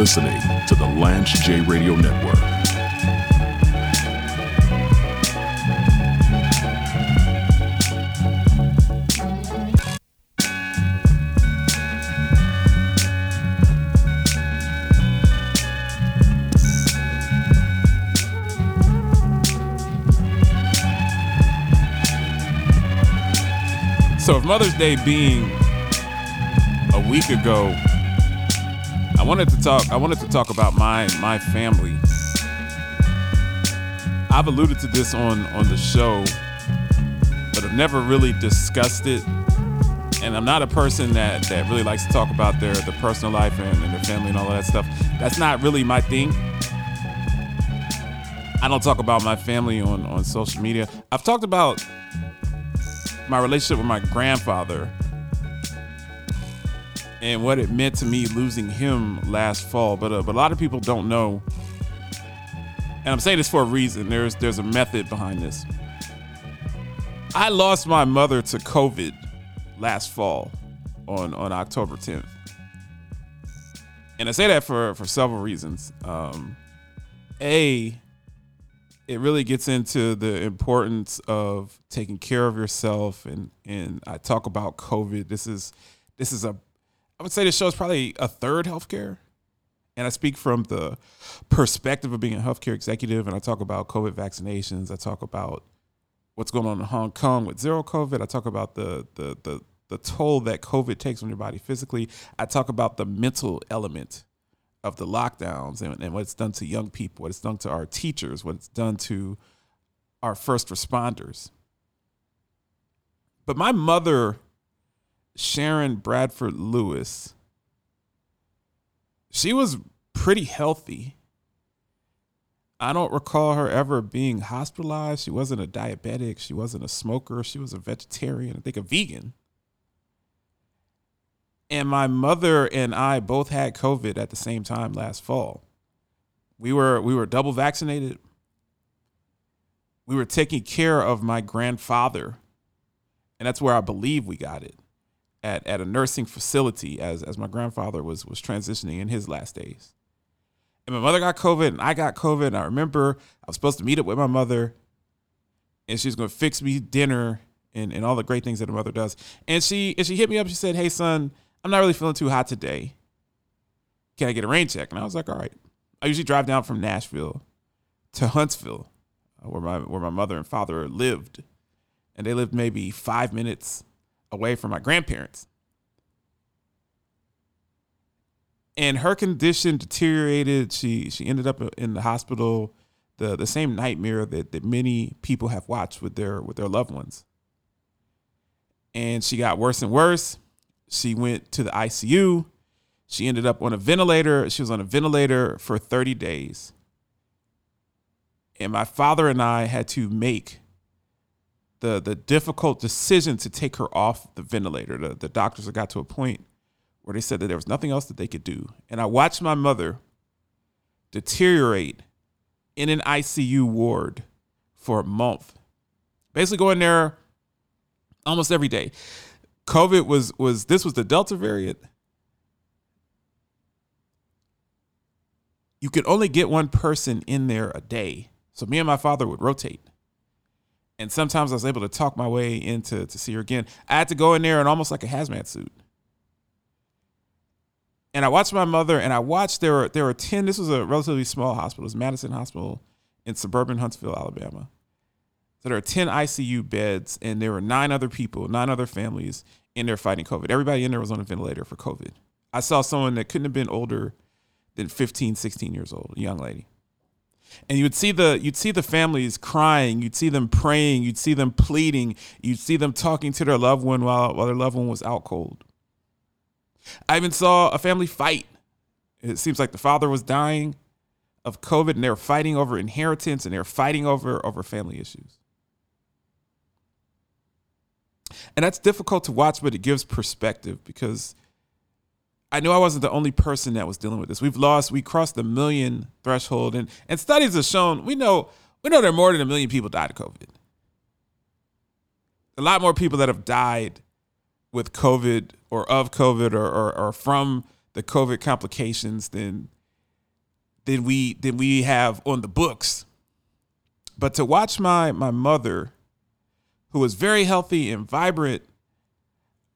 Listening to the Lance J Radio Network. So, if Mother's Day being a week ago, I wanted to talk. I wanted to talk about my my family. I've alluded to this on on the show, but I've never really discussed it. And I'm not a person that that really likes to talk about their their personal life and, and their family and all of that stuff. That's not really my thing. I don't talk about my family on on social media. I've talked about my relationship with my grandfather and what it meant to me losing him last fall. But uh, but a lot of people don't know, and I'm saying this for a reason. There's there's a method behind this. I lost my mother to COVID last fall on on October 10th, and I say that for for several reasons. Um, a it really gets into the importance of taking care of yourself and and I talk about COVID. This is this is a I would say this show is probably a third healthcare. And I speak from the perspective of being a healthcare executive and I talk about COVID vaccinations. I talk about what's going on in Hong Kong with zero COVID. I talk about the the the the toll that COVID takes on your body physically. I talk about the mental element of the lockdowns and, and what it's done to young people, what it's done to our teachers, what it's done to our first responders. But my mother, Sharon Bradford Lewis, she was pretty healthy. I don't recall her ever being hospitalized. She wasn't a diabetic. She wasn't a smoker. She was a vegetarian, I think a vegan and my mother and I both had COVID at the same time last fall. We were we were double vaccinated. We were taking care of my grandfather, and that's where I believe we got it at, at a nursing facility as as my grandfather was was transitioning in his last days. And my mother got COVID and I got COVID. And I remember I was supposed to meet up with my mother, and she was going to fix me dinner and, and all the great things that a mother does. And she and she hit me up. She said, "Hey son." I'm not really feeling too hot today. Can I get a rain check? And I was like, all right. I usually drive down from Nashville to Huntsville, where my where my mother and father lived, and they lived maybe five minutes away from my grandparents. And her condition deteriorated. She she ended up in the hospital. The the same nightmare that, that many people have watched with their with their loved ones. And she got worse and worse. She went to the ICU. She ended up on a ventilator. She was on a ventilator for 30 days. And my father and I had to make the the difficult decision to take her off the ventilator. The, the doctors got to a point where they said that there was nothing else that they could do. And I watched my mother deteriorate in an ICU ward for a month. Basically going there almost every day. COVID was was this was the Delta variant. You could only get one person in there a day. So me and my father would rotate. And sometimes I was able to talk my way into to see her again. I had to go in there in almost like a hazmat suit. And I watched my mother and I watched there were there were 10, this was a relatively small hospital, it was Madison Hospital in suburban Huntsville, Alabama. So there are 10 ICU beds, and there were nine other people, nine other families in there fighting COVID. Everybody in there was on a ventilator for COVID. I saw someone that couldn't have been older than 15, 16 years old, a young lady. And you would see the you'd see the families crying, you'd see them praying, you'd see them pleading, you'd see them talking to their loved one while, while their loved one was out cold. I even saw a family fight. It seems like the father was dying of COVID and they were fighting over inheritance and they were fighting over over family issues. And that's difficult to watch, but it gives perspective because I knew I wasn't the only person that was dealing with this. We've lost, we crossed the million threshold, and and studies have shown we know we know there are more than a million people died of COVID. A lot more people that have died with COVID or of COVID or, or, or from the COVID complications than than we than we have on the books. But to watch my my mother, who was very healthy and vibrant,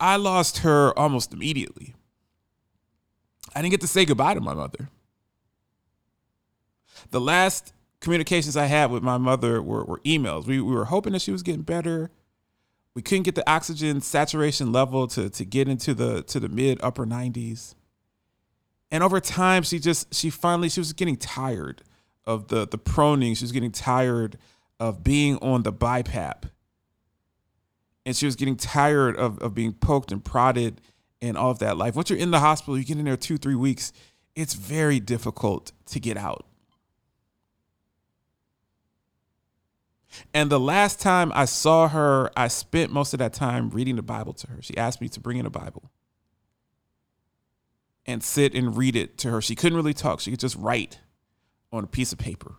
I lost her almost immediately. I didn't get to say goodbye to my mother. The last communications I had with my mother were, were emails. We, we were hoping that she was getting better. We couldn't get the oxygen saturation level to, to get into the to the mid upper 90s. And over time, she just she finally she was getting tired of the the proning. She was getting tired of being on the BiPAP. And she was getting tired of, of being poked and prodded and all of that life. Once you're in the hospital, you get in there two, three weeks, it's very difficult to get out. And the last time I saw her, I spent most of that time reading the Bible to her. She asked me to bring in a Bible and sit and read it to her. She couldn't really talk, she could just write on a piece of paper.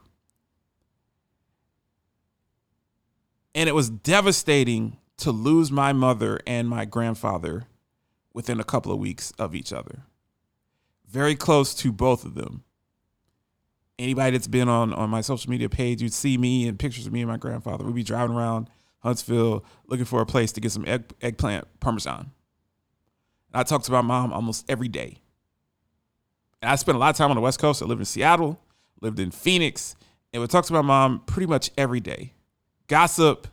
And it was devastating to lose my mother and my grandfather within a couple of weeks of each other. Very close to both of them anybody that's been on on my social media page, you'd see me and pictures of me and my grandfather. We'd be driving around Huntsville looking for a place to get some egg, eggplant parmesan. And I talked to my mom almost every day. And I spent a lot of time on the West Coast. I lived in Seattle, lived in Phoenix, and would talk to my mom pretty much every day. Gossip,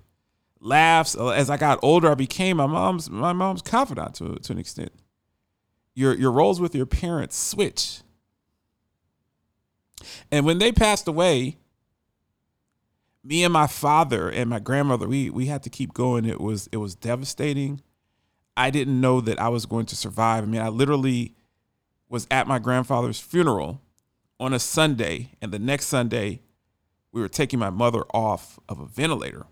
laughs. Uh, as I got older, I became my mom's my mom's confidant to, to an extent. Your your roles with your parents switch and when they passed away, me and my father and my grandmother, we we had to keep going. It was it was devastating. I didn't know that I was going to survive. I mean, I literally was at my grandfather's funeral on a Sunday, and the next Sunday, we were taking my mother off of a ventilator.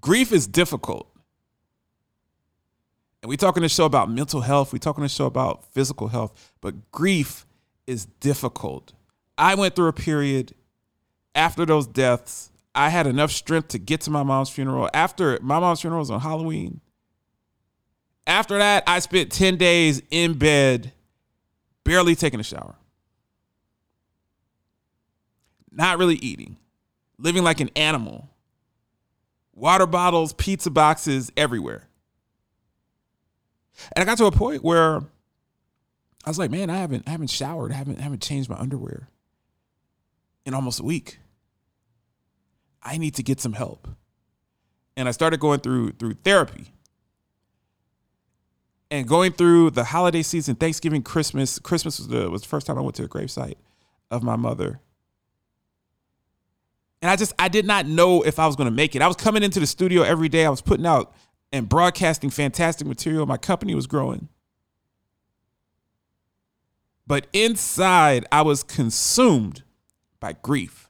Grief is difficult. And we talk in this show about mental health, we talk in this show about physical health, but grief is difficult. I went through a period after those deaths. I had enough strength to get to my mom's funeral. After my mom's funeral was on Halloween. After that, I spent 10 days in bed, barely taking a shower. Not really eating, living like an animal. Water bottles, pizza boxes everywhere. And I got to a point where I was like, man, I haven't I haven't showered, I haven't I haven't changed my underwear in almost a week. I need to get some help. And I started going through through therapy. And going through the holiday season, Thanksgiving, Christmas, Christmas was the was the first time I went to the gravesite of my mother. And I just I did not know if I was going to make it. I was coming into the studio every day. I was putting out and broadcasting fantastic material. My company was growing. But inside, I was consumed by grief.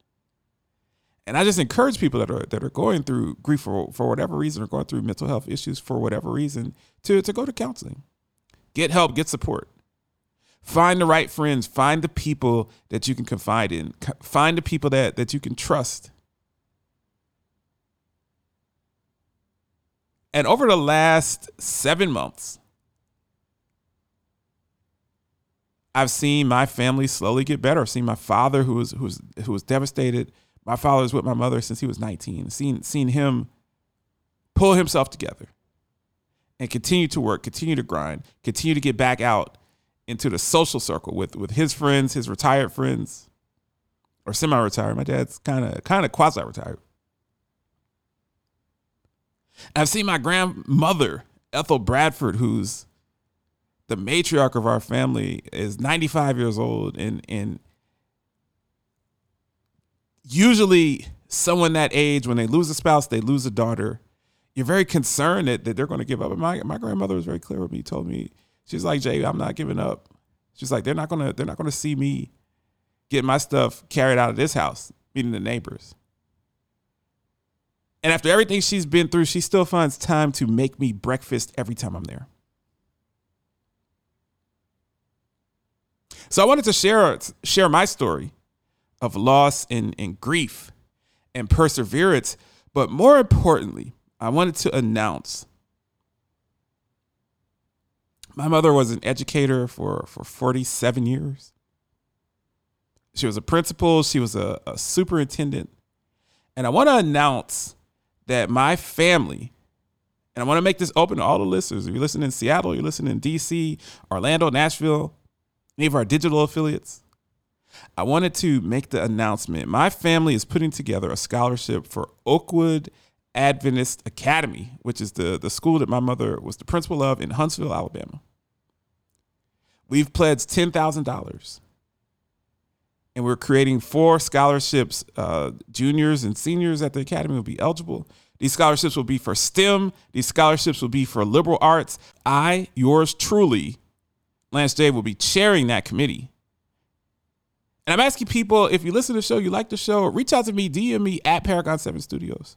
And I just encourage people that are that are going through grief for, for whatever reason or going through mental health issues for whatever reason to, to go to counseling. Get help, get support. Find the right friends, find the people that you can confide in, find the people that, that you can trust. And over the last seven months, I've seen my family slowly get better. I've seen my father, who was who was who was devastated. My father was with my mother since he was 19. Seen seen him pull himself together and continue to work, continue to grind, continue to get back out into the social circle with with his friends, his retired friends, or semi-retired. My dad's kind of kind of quasi-retired. I've seen my grandmother, Ethel Bradford, who's the matriarch of our family is 95 years old and and usually someone that age when they lose a spouse they lose a daughter you're very concerned that, that they're going to give up and my, my grandmother was very clear with me told me she's like jay i'm not giving up she's like they're not to they're not to see me get my stuff carried out of this house meeting the neighbors and after everything she's been through she still finds time to make me breakfast every time i'm there So I wanted to share share my story of loss and, and grief and perseverance. But more importantly, I wanted to announce My mother was an educator for, for 47 years. She was a principal, she was a, a superintendent. And I want to announce that my family, and I want to make this open to all the listeners. If you're listening in Seattle, you're listening in DC, Orlando, Nashville, any of our digital affiliates, I wanted to make the announcement. My family is putting together a scholarship for Oakwood Adventist Academy, which is the, the school that my mother was the principal of in Huntsville, Alabama. We've pledged $10,000 and we're creating four scholarships. Uh, juniors and seniors at the academy will be eligible. These scholarships will be for STEM. These scholarships will be for liberal arts. I, yours truly, Lance J, will be chairing that committee. And I'm asking people if you listen to the show, you like the show, reach out to me, DM me at Paragon 7 Studios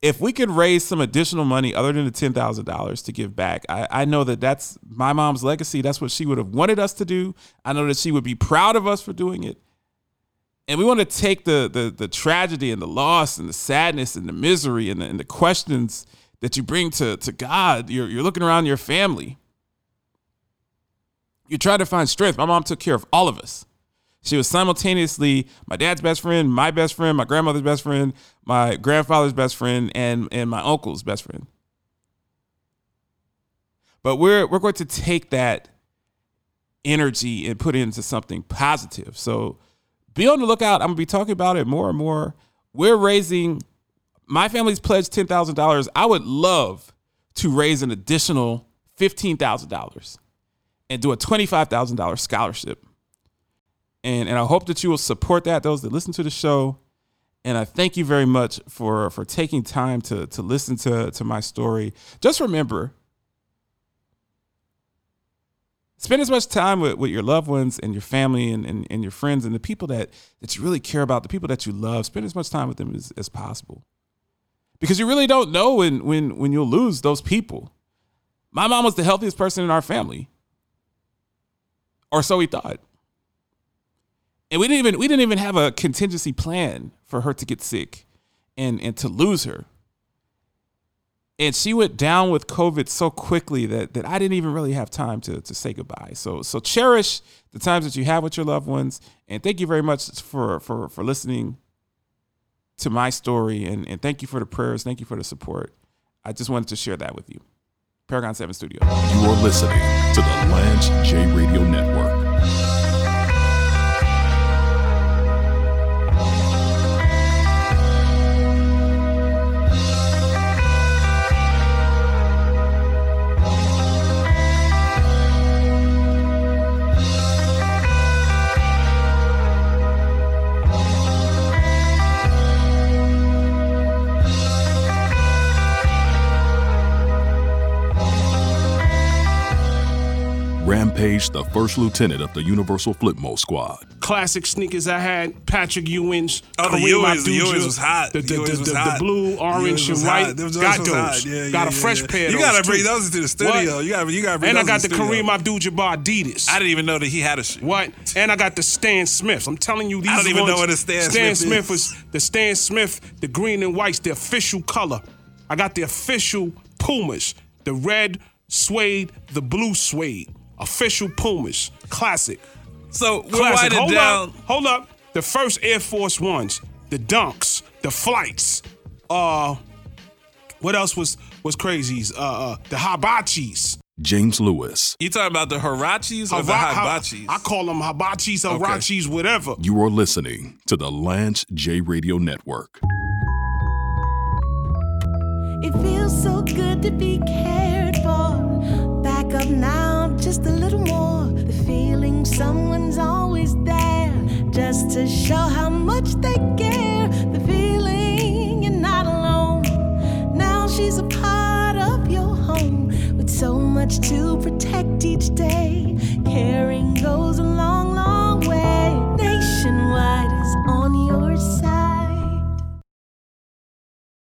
if we could raise some additional money other than the $10,000 to give back, I, I know that that's my mom's legacy. That's what she would have wanted us to do. I know that she would be proud of us for doing it. And we want to take the, the, the tragedy and the loss and the sadness and the misery and the, and the questions that you bring to, to God. You're, you're looking around your family. You try to find strength. My mom took care of all of us. She was simultaneously my dad's best friend, my best friend, my grandmother's best friend, my grandfather's best friend, and and my uncle's best friend. But we're we're going to take that energy and put it into something positive. So be on the lookout. I'm gonna be talking about it more and more. We're raising my family's pledged ten thousand dollars. I would love to raise an additional fifteen thousand dollars and do a twenty-five thousand dollars scholarship and and I hope that you will support that. Those that listen to the show, and I thank you very much for for taking time to to listen to to my story. Just remember, spend as much time with, with your loved ones and your family and, and, and your friends and the people that that you really care about, the people that you love. Spend as much time with them as, as possible, because you really don't know when when when you'll lose those people. My mom was the healthiest person in our family, or so we thought and we didn't even we didn't even have a contingency plan for her to get sick and and to lose her. And she went down with covid so quickly that that i didn't even really have time to to say goodbye. So so cherish the times that you have with your loved ones. And thank you very much for for for listening to my story. And and thank you for the prayers. Thank you for the support. I just wanted to share that with you. Paragon 7 studio. You are listening to the lance j radio network Rampage, the first lieutenant of the Universal Flipmode Squad. Classic sneakers I had, Patrick Ewing's. Oh, the Ewings, the Ewings was hot. The, the, the, was the, hot. the blue, orange, and white. Those got those. hot. Yeah, got yeah, a fresh yeah. pair. You got to bring those into the studio. What? You gotta, you got to bring And I got in the studio. Kareem Abdul-Jabbar Adidas. I didn't even know that he had a shoe. What? And I got the Stan Smiths. I'm telling you, these I don't even ones- know what a Stan Stan Smith Smith is. was the Stan Smith, the green and white's the official color. I got the official Pumas, the red suede, the blue suede. Official Pumas, classic. So we're Classic. Hold down. up, hold up. The first Air Force Ones, the Dunks, the Flights. Uh, what else was was crazies? Uh, uh the Hibachis. James Lewis. You talking about the Huaraches or the Hiba- Hibachis? I call them Hibachis, Huaraches, whatever. You are listening to the Lance J Radio Network. It feels so good to be cared for. Back up now, just a little more. The feeling someone's always there, just to show how much they care. The feeling you're not alone. Now she's a part of your home, with so much to protect each day. Caring goes a